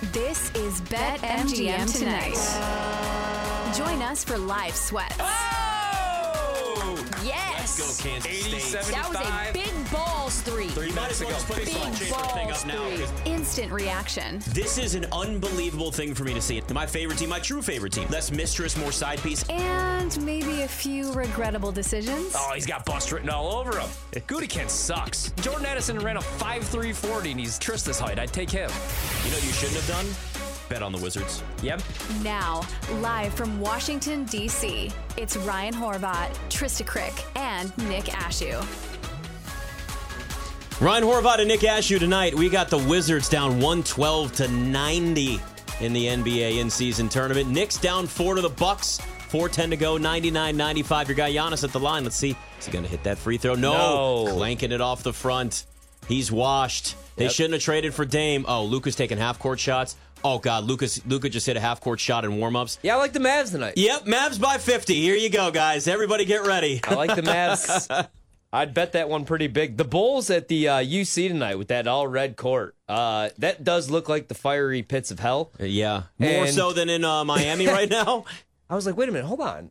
This is Bet MGM tonight. Join us for live sweats. Oh! Yes. Let's go, Kansas State. 75. That was a big balls three. You might as well put the Big salt shaker thing balls up now. Instant reaction. This is an unbelievable thing for me to see. My favorite team, my true favorite team. Less mistress, more side piece. And maybe a few regrettable decisions. Oh, he's got bust written all over him. Gudikin sucks. Jordan Addison ran a 5'340 and he's Trysta's height. I'd take him. You know what you shouldn't have done? Bet on the Wizards. Yep. Now, live from Washington, D.C., it's Ryan Horvath, Trysta Krick, and Nick Ashooh. Ryan Horvath and Nick Ashooh tonight. We got the Wizards down 112 to 90 in the NBA in-season tournament. Knicks down four to the Bucks. 410 to go, 99-95. Your guy Giannis at the line. Let's see. Is he going to hit that free throw? No. No. Clanking it off the front. He's washed. They Yep. shouldn't have traded for Dame. Oh, Luka's taking half-court shots. Oh, God. Lucas, Luka just hit a half-court shot in warm-ups. Yeah, I like the Mavs tonight. Yep, Mavs by 50. Here you go, guys. Everybody get ready. I like the Mavs. I'd bet that one pretty big. The Bulls at the uh, UC tonight with that all red court. Uh, that does look like the fiery pits of hell. Yeah. More And- so than in uh, Miami right now. I was like, wait a minute, hold on.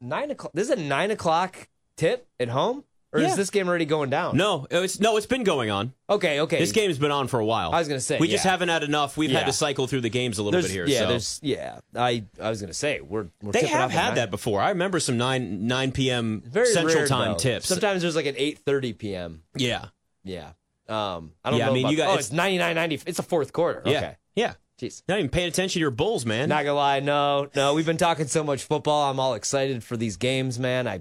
Nine o'clock. This is a nine o'clock tip at home, or Yeah. is this game already going down? No, it's no, it's been going on. Okay, okay. This game's been on for a while. I was gonna say, we just haven't had enough. We've had to cycle through the games a little there's, bit here. yeah, so. there's yeah. I I was gonna say we're, we're they have had nine. that before. I remember some nine nine p.m. Very Central rare, Time though. tips. Sometimes there's like an eight thirty p.m. yeah, Yeah. Um. I don't Yeah, I know. mean, about- you got- Oh, it's- it's 99 It's a fourth quarter. yeah, Okay. yeah. Jeez. Not even paying attention to your Bulls, man. Not gonna lie, no, no. We've been talking so much football. I'm all excited for these games, man. I,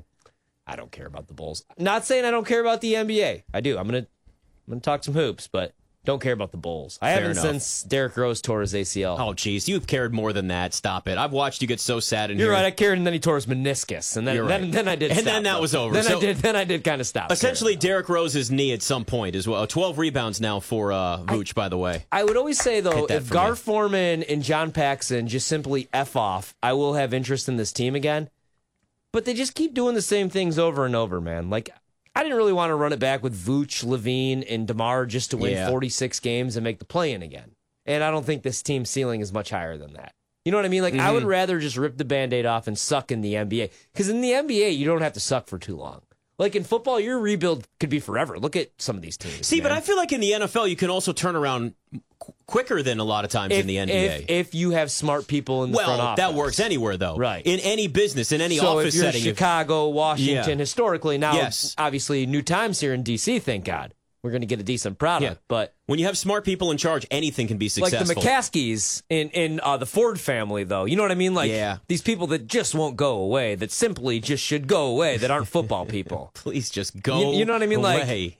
I don't care about the Bulls. Not saying I don't care about the NBA. I do. I'm gonna, I'm gonna talk some hoops, but don't care about the Bulls. I Fair haven't enough. since Derrick Rose tore his ACL. oh, jeez, you've cared more than that. Stop it. I've watched you get so sad in You're here. right. I cared, and then he tore his meniscus, and then You're then, then I did. And stop, then that though. was over. Then So- I did. Then I did kind of stop. Essentially. Derrick Rose's knee at some point as well. Twelve rebounds now for uh, Vooch, by the way. I would always say though, if Gar me. Forman and John Paxson just simply f off, I will have interest in this team again. But they just keep doing the same things over and over, man. Like I didn't really want to run it back with Vooch, LaVine, and Demar just to win Yeah. 46 games and make the play in again. And I don't think this team's ceiling is much higher than that. You know what I mean? Like I Mm-hmm. would rather just rip the band-aid off and suck in the NBA. Because in the NBA, you don't have to suck for too long. Like in football, your rebuild could be forever. Look at some of these teams. See, but. I feel like in the NFL, you can also turn around qu- quicker than a lot of times in the NBA. If, if you have smart people in the front well, office. that works anywhere, though. Right. In any business, in any so office if you're setting. if- Chicago, Washington, Yeah. historically now, Yes. obviously new times here in DC. Thank God, we're going to get a decent product. Yeah. But when you have smart people in charge, anything can be successful. like the McCaskeys in in uh, the Ford family, though, you know what I mean? Like Yeah. these people that just won't go away, that simply just should go away, that aren't football people. Please just go. You- you know what I mean? Like- away.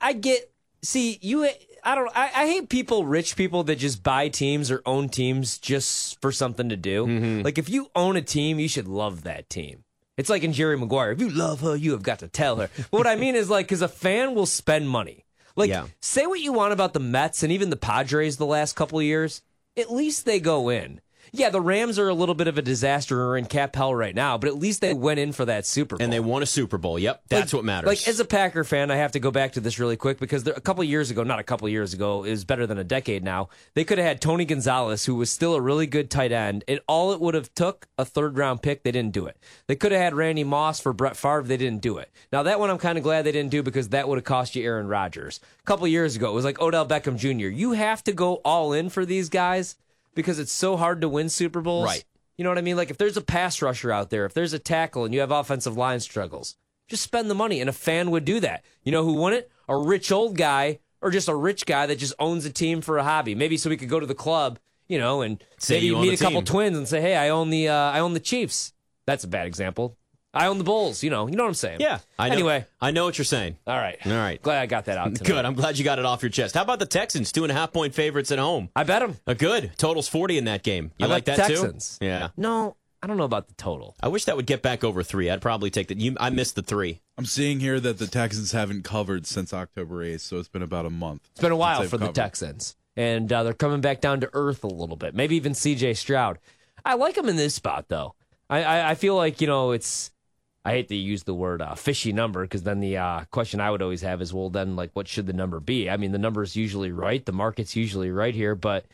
I get. See, you. I don't. I, I hate people, rich people that just buy teams or own teams just for something to do. Mm-hmm. Like if you own a team, you should love that team. It's like in Jerry Maguire. If you love her, you have got to tell her. But what I mean is like, because a fan will spend money. Like, Yeah. say what you want about the Mets and even the Padres the last couple of years. At least they go in. Yeah, the Rams are a little bit of a disaster or in cap hell right now, but at least they went in for that Super Bowl. and they won a Super Bowl. Yep, that's Like- what matters. Like as a Packer fan, I have to go back to this really quick because there, a couple years ago, not a couple years ago, is better than a decade now. They could have had Tony Gonzalez, who was still a really good tight end, and all it would have took a third round pick. They didn't do it. They could have had Randy Moss for Brett Favre. They didn't do it. Now that one, I'm kind of glad they didn't do because that would have cost you Aaron Rodgers. A couple years ago, it was like Odell Beckham Jr. You have to go all in for these guys because it's so hard to win Super Bowls. Right. You know what I mean? Like if there's a pass rusher out there, if there's a tackle and you have offensive line struggles, just spend the money. And a fan would do that. You know who won it? A rich old guy or just a rich guy that just owns a team for a hobby. Maybe so he could go to the club, you know, and Say maybe you meet a couple twins and say, "Hey, I own the uh, I own the Chiefs." That's a bad example. I own the Bulls. You know, you know what I'm saying? yeah, I know, Anyway, I know what you're saying. all right, All right. Glad I got that out. Tonight. Good. I'm glad you got it off your chest. How about the Texans? Two and a half point favorites at home. I bet them. A good totals 40 in that game. You I like bet that the Texans. too? Yeah. No, I don't know about the total. I wish that would get back over three. I'd probably take that. You, I missed the three. I'm seeing here that the Texans haven't covered since October 8th, so it's been about a month. It's been a while for they've the. Texans, and uh, they're coming back down to earth a little bit. Maybe even C.J. Stroud. I like him in this spot though. I I, I feel like you know it's. I hate to use the word uh, fishy number because then the uh, question I would always have is, well, then like what should the number be? I mean, the number is usually right, the market's usually right here, but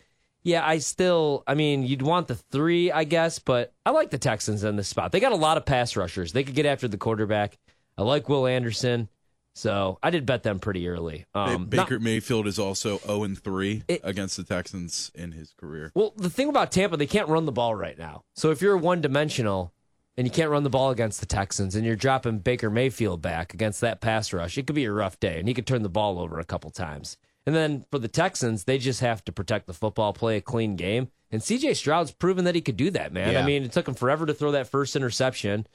Yeah, I still, I mean, you'd want the three, I guess, but I like the Texans in this spot. They got a lot of pass rushers. They could get after the quarterback. I like Will Anderson, so I did bet them pretty early. Um, not- Baker Mayfield is also 0 and 3 against the Texans in his career. well, the thing about Tampa, they can't run the ball right now. So if you're one dimensional and you can't run the ball against the Texans and you're dropping Baker Mayfield back against that pass rush, it could be a rough day and he could turn the ball over a couple times. And then for the Texans, they just have to protect the football, play a clean game. And CJ Stroud's proven that he could do that, man. Yeah. I mean, it took him forever to throw that first interception.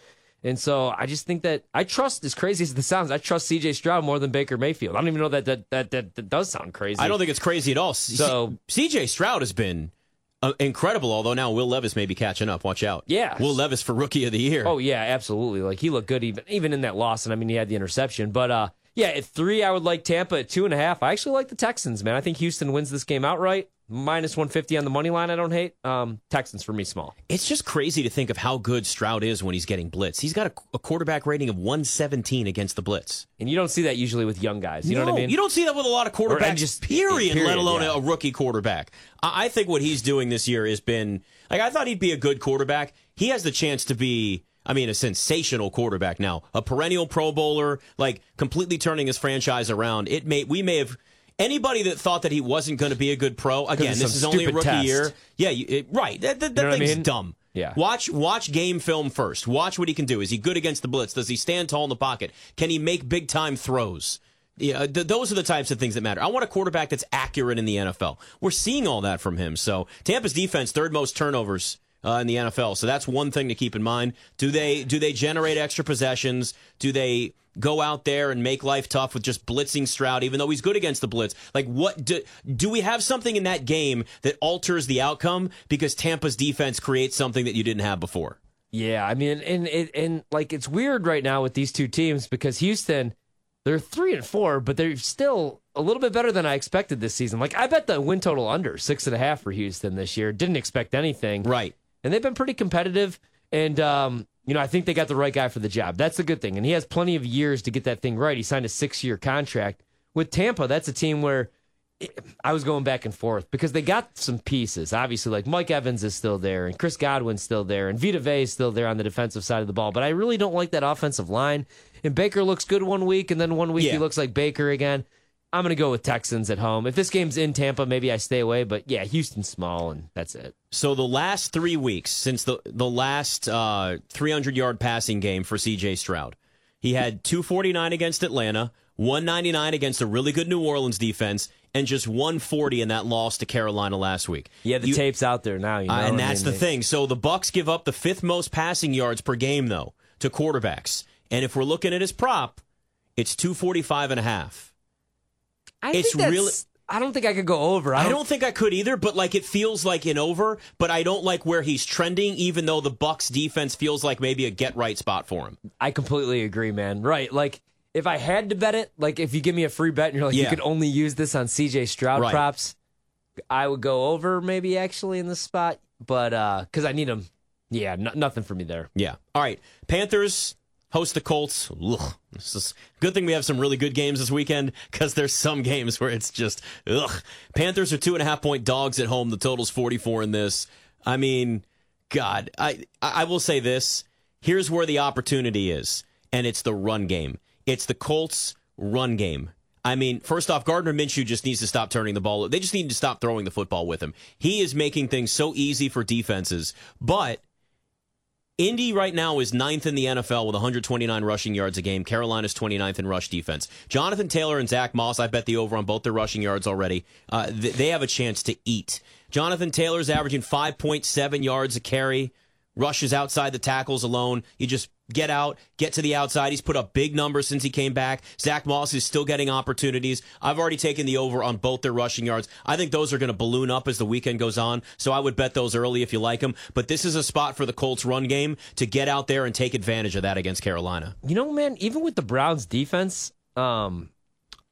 And so I just think that I trust, as crazy as this sounds, I trust CJ Stroud more than Baker Mayfield. I don't even know that that, that, that, that does sound crazy. I don't think it's crazy at all. C- So- CJ Stroud has been uh, incredible, although now Will Levis may be catching up. Watch out. Yeah. Will Levis for rookie of the year. Oh yeah, absolutely. Like he looked good even even in that loss, and I mean he had the interception. But uh, yeah, at three I would like Tampa. At two and a half, I actually like the Texans. Man, I think Houston wins this game outright. Minus one fifty on the money line. I don't hate. Um, Texans for me, small. It's just crazy to think of how good Stroud is when he's getting blitz. He's got a, a quarterback rating of 117 against the blitz. And you don't see that usually with young guys. You know what I mean? You don't see that with a lot of Or- quarterbacks, just- period, period, let alone yeah. a rookie quarterback. I, I think what he's doing this year has been like I thought he'd be a good quarterback. He has the chance to be. I mean, a sensational quarterback now, a perennial Pro Bowler, like completely turning his franchise around. It may we may have anybody that thought that he wasn't going to be a good pro. Again, this is only a rookie test. year. Yeah, you, it, right. That, that, that know what I thing's mean? dumb. Yeah. Watch watch game film first. Watch what he can do. Is he good against the blitz? Does he stand tall in the pocket? Can he make big time throws? Yeah, uh, th- those are the types of things that matter. I want a quarterback that's accurate in the NFL. We're seeing all that from him. So Tampa's defense, third most turnovers uh, in the NFL. So that's one thing to keep in mind. Do they do they generate extra possessions? Do they go out there and make life tough with just blitzing Stroud, even though he's good against the blitz? Like, what do, do we have something in that game that alters the outcome because Tampa's defense creates something that you didn't have before? Yeah, I mean, and and, and like it's weird right now with these two teams because Houston, they're three and four, but they're still a little bit better than I expected this season. Like I bet the win total under six and a half for Houston this year. Didn't expect anything. Right. And they've been pretty competitive. And um, you know, I think they got the right guy for the job. That's the good thing. And he has plenty of years to get that thing right. He signed a six-year contract with Tampa. That's a team where it- I was going back and forth because they got some pieces. Obviously, like Mike Evans is still there, and Chris Godwin's still there, and Vita Vea is still there on the defensive side of the ball. But I really don't like that offensive line. And Baker looks good one week, and then one week Yeah. he looks like Baker again. I'm going to go with Texans at home. If this game's in Tampa, maybe I stay away. But yeah, Houston's small, and that's it. So the last three weeks since the the last uh, 300 yard passing game for C.J. Stroud, he had 249 against Atlanta, 199 against a really good New Orleans defense, and just 140 in that loss to Carolina last week. Yeah, the You- tape's out there now. You know? Uh, and that's mean, the thing. So the Bucks give up the fifth most passing yards per game though to quarterbacks. And if we're looking at his prop, it's 245 and a half. I It's think that's- really- I don't think I could go over. I I don't, don't think I could either, but like it feels like an over, but I don't like where he's trending even though the Bucks defense feels like maybe a get right spot for him. I completely agree, man. Right? Like if I had to bet it, like if you give me a free bet and you're like you could only use this on CJ Stroud Right. props, I would go over maybe actually in this spot, but uh cuz I need him. Yeah, no, nothing for me there. Yeah. All right. Panthers host the Colts. Ugh. This is good thing we have some really good games this weekend because there's some games where it's just ugh. Panthers are two and a half point dogs at home. The total's 44 in this. I mean, God, I I will say this. Here's where the opportunity is, and it's the run game. It's the Colts run game. I mean, first off, Gardner Minshew just needs to stop turning the ball. They just need to stop throwing the football with him. He is making things so easy for defenses, but Indy right now is ninth in the NFL with 129 rushing yards a game. Carolina's 29th in rush defense. Jonathan Taylor and Zach Moss, I bet the over on both their rushing yards already. Uh, th- they have a chance to eat. Jonathan Taylor's averaging 5.7 yards a carry. Rushes outside the tackles alone. You just get out, get to the outside. He's put up big numbers since he came back. Zach Moss is still getting opportunities. I've already taken the over on both their rushing yards. I think those are going to balloon up as the weekend goes on. So I would bet those early if you like them. But this is a spot for the Colts run game to get out there and take advantage of that against Carolina. You know, man, even with the Browns defense, um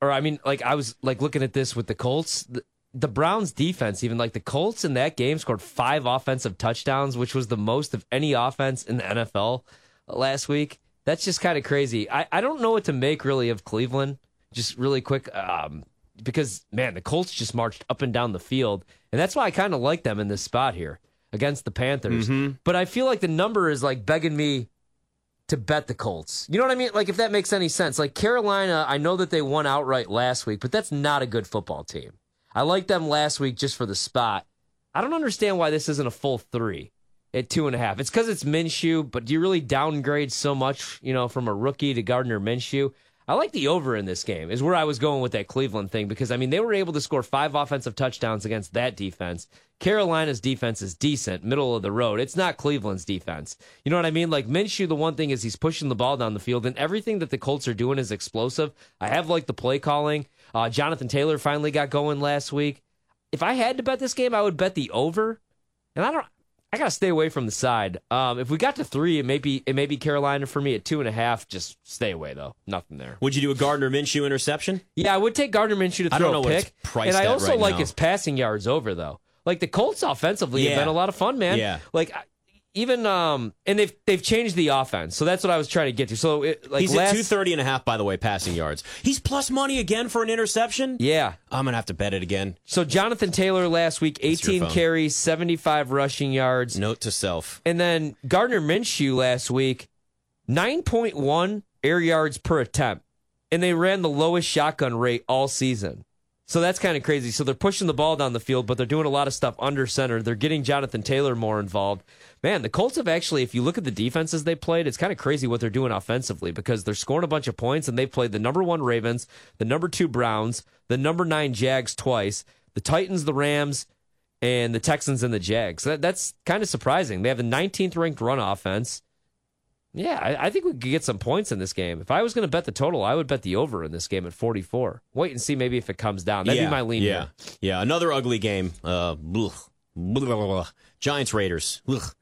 or I mean like I was like looking at this with the Colts, the, the Browns defense, even like the Colts in that game scored 5 offensive touchdowns, which was the most of any offense in the NFL last week. That's just kind of crazy. I, I don't know what to make really of Cleveland. Just really quick, um, because man, the Colts just marched up and down the field, and that's why I kind of like them in this spot here against the Panthers. But I feel like the number is like begging me to bet the Colts. You know what I mean? Like if that makes any sense. Like Carolina, I know that they won outright last week, but that's not a good football team. I like them last week just for the spot. I don't understand why this isn't a full three at two and a half. It's because it's Minshew, but do you really downgrade so much, you know, from a rookie to Gardner Minshew? I like the over in this game, is where I was going with that Cleveland thing, because, I mean, they were able to score five offensive touchdowns against that defense. Carolina's defense is decent, middle of the road. It's not Cleveland's defense. You know what I mean? Like, Minshew, the one thing is he's pushing the ball down the field, and everything that the Colts are doing is explosive. I have liked the play calling. Uh, Jonathan Taylor finally got going last week. If I had to bet this game, I would bet the over. And I don't. I gotta stay away from the side. Um, if we got to three, it may be it may be Carolina for me at two and a half. Just stay away though. Nothing there. Would you do a Gardner Minshew interception? Yeah, I would take Gardner Minshew to I throw don't know a what it's pick. priced and I also right like now. his passing yards over though. Like the Colts offensively Yeah. have been a lot of fun, man. Yeah. Like I- even um, and they've they've changed the offense, so that's what I was trying to get to. So it, like He's last, at 230 and a half, by the way, passing yards. He's plus money again for an interception? yeah. I'm going to have to bet it again. So Jonathan Taylor last week, 18 carries, 75 rushing yards. Note to self. And then Gardner Minshew last week, 9.1 air yards per attempt. And they ran the lowest shotgun rate all season. So that's kind of crazy. So they're pushing the ball down the field, but they're doing a lot of stuff under center. They're getting Jonathan Taylor more involved. Man, the Colts have actually, if you look at the defenses they played, it's kind of crazy what they're doing offensively because they're scoring a bunch of points and they played the number one Ravens, the number two Browns, the number nine Jags twice, the Titans, the Rams, and the Texans and the Jags. That, that's kind of surprising. They have the 19th ranked run offense. Yeah, I, I think we could get some points in this game. If I was going to bet the total, I would bet the over in this game at 44. Wait and see maybe if it comes down. That'd yeah, be my lean Yeah. here. Yeah. Another ugly game. Uh, blah, blah, blah. Giants Raiders. Ugh.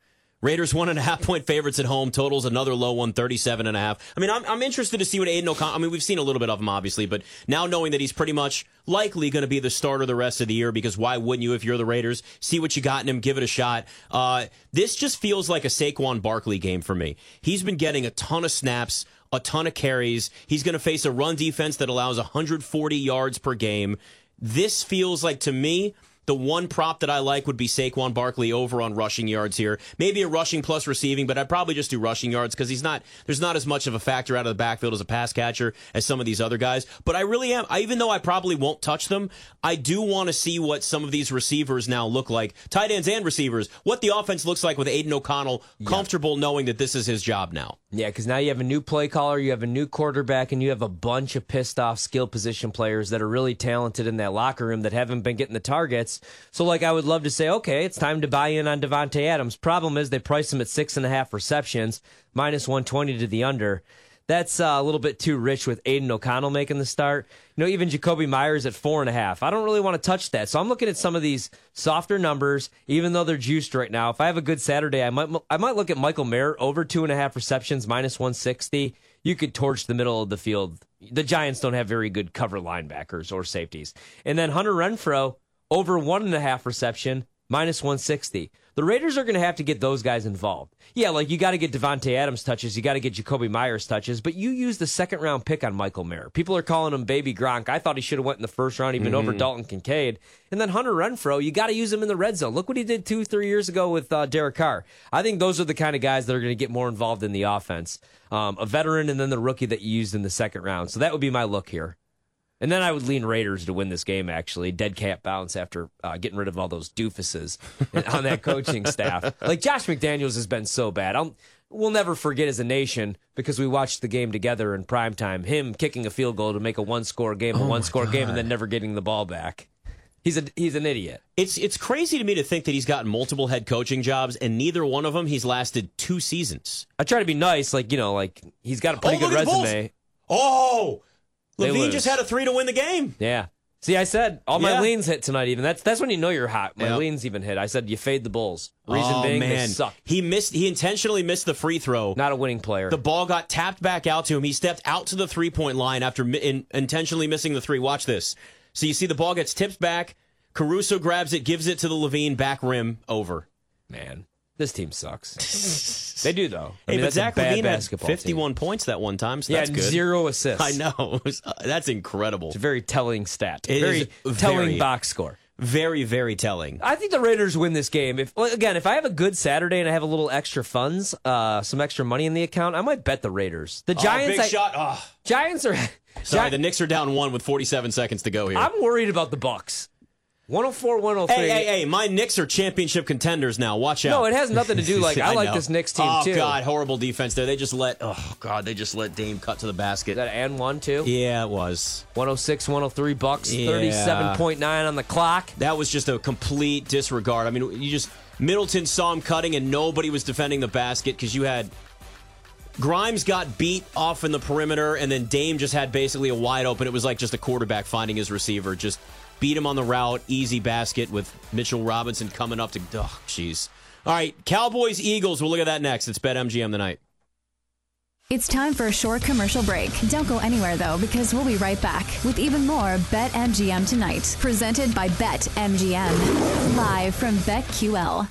Raiders one and a half point favorites at home. Totals another low one, 37 and a half. I mean, I'm, I'm interested to see what Aidan O'Connell, I mean, we've seen a little bit of him, obviously, but now knowing that he's pretty much likely going to be the starter the rest of the year, because why wouldn't you if you're the Raiders? See what you got in him, give it a shot. Uh, this just feels like a Saquon Barkley game for me. He's been getting a ton of snaps, a ton of carries. He's going to face a run defense that allows 140 yards per game. This feels like, to me, the one prop that I like would be Saquon Barkley over on rushing yards here. Maybe a rushing plus receiving, but I'd probably just do rushing yards because he's not. There's not as much of a factor out of the backfield as a pass catcher as some of these other guys. But I really am. I, even though I probably won't touch them, I do want to see what some of these receivers now look like, tight ends and receivers. What the offense looks like with Aidan O'Connell, comfortable knowing that this is his job now. Yeah, because now you have a new play caller, you have a new quarterback, and you have a bunch of pissed off skill position players that are really talented in that locker room that haven't been getting the targets. So, like, I would love to say, okay, it's time to buy in on Davante Adams. Problem is, they price him at six and a half receptions, minus 120 to the under. That's uh, a little bit too rich with Aidan O'Connell making the start. You know, even Jakobi Meyers at four and a half. I don't really want to touch that. So I'm looking at some of these softer numbers, even though they're juiced right now. If I have a good Saturday, I might I might look at Michael Mayer over two and a half receptions, minus 160. You could torch the middle of the field. The Giants don't have very good cover linebackers or safeties. And then Hunter Renfrow over one and a half reception, minus 160. The Raiders are going to have to get those guys involved. Yeah, like you got to get Davante Adams touches, you got to get Jakobi Meyers touches, but you used the second round pick on Michael Mayer. People are calling him Baby Gronk. I thought he should have went in the first round, even over Dalton Kincaid. And then Hunter Renfrow, you got to use him in the red zone. Look what he did two, three years ago with uh, Derek Carr. I think those are the kind of guys that are going to get more involved in the offense. Um, a veteran and then the rookie that you used in the second round. So that would be my look here. And then I would lean Raiders to win this game, actually. Dead cat bounce after uh, getting rid of all those doofuses on that coaching staff. Like Josh McDaniels has been so bad. I'll, we'll never forget as a nation because we watched the game together in primetime. Him kicking a field goal to make a one score game, a one score game, and then never getting the ball back. He's a he's an idiot. It's it's crazy to me to think that he's gotten multiple head coaching jobs, and neither one of them he's lasted two seasons. I try to be nice, like you know, like he's got a pretty Oh, good look at the Bulls. resume. Oh, LaVine just had a three to win the game. Yeah. See, I said all my Yeah. leans hit tonight. Even that's that's when you know you're hot. My Yeah. leans even hit. I said you fade the Bulls. Reason oh, being, man. they suck. He missed. He intentionally missed the free throw. Not a winning player. The ball got tapped back out to him. He stepped out to the three point line after mi- in, intentionally missing the three. Watch this. So you see the ball gets tipped back. Caruso grabs it, gives it to the LaVine back rim over. Man, This team sucks. they do though. I Hey, mean, but Zach LaVine had basketball team. 51 points that one time, so Yeah, that's good. zero assists. I know. That's incredible. It's a very telling stat. It very telling very- box score. Very, very telling. I think the Raiders win this game. If again, if I have a good Saturday and I have a little extra funds, uh, some extra money in the account, I might bet the Raiders. The Giants, oh, big I- shot. Oh, Giants are. sorry, Gi- the Knicks are down one with 47 seconds to go here. I'm worried about the Bucks. 104, 103. hey, hey, hey! My Knicks are championship contenders now. Watch out. No, it has nothing to do. Like I, like know. this Knicks team too. oh, too. God, horrible defense there. They just let. Oh God, they just let Dame cut to the basket. Is that and one too. yeah, it was. 106, 103 Bucks. Yeah. 37.9 on the clock. That was just a complete disregard. I mean, you just Middleton saw him cutting, and nobody was defending the basket because you had Grimes got beat off in the perimeter, and then Dame just had basically a wide open. It was like just a quarterback finding his receiver, just beat him on the route, easy basket with Mitchell Robinson coming up to. Oh, jeez. All right, Cowboys Eagles. We'll look at that next. It's BetMGM tonight. It's time for a short commercial break. Don't go anywhere though, because we'll be right back with even more BetMGM tonight, presented by BetMGM, live from BetQL.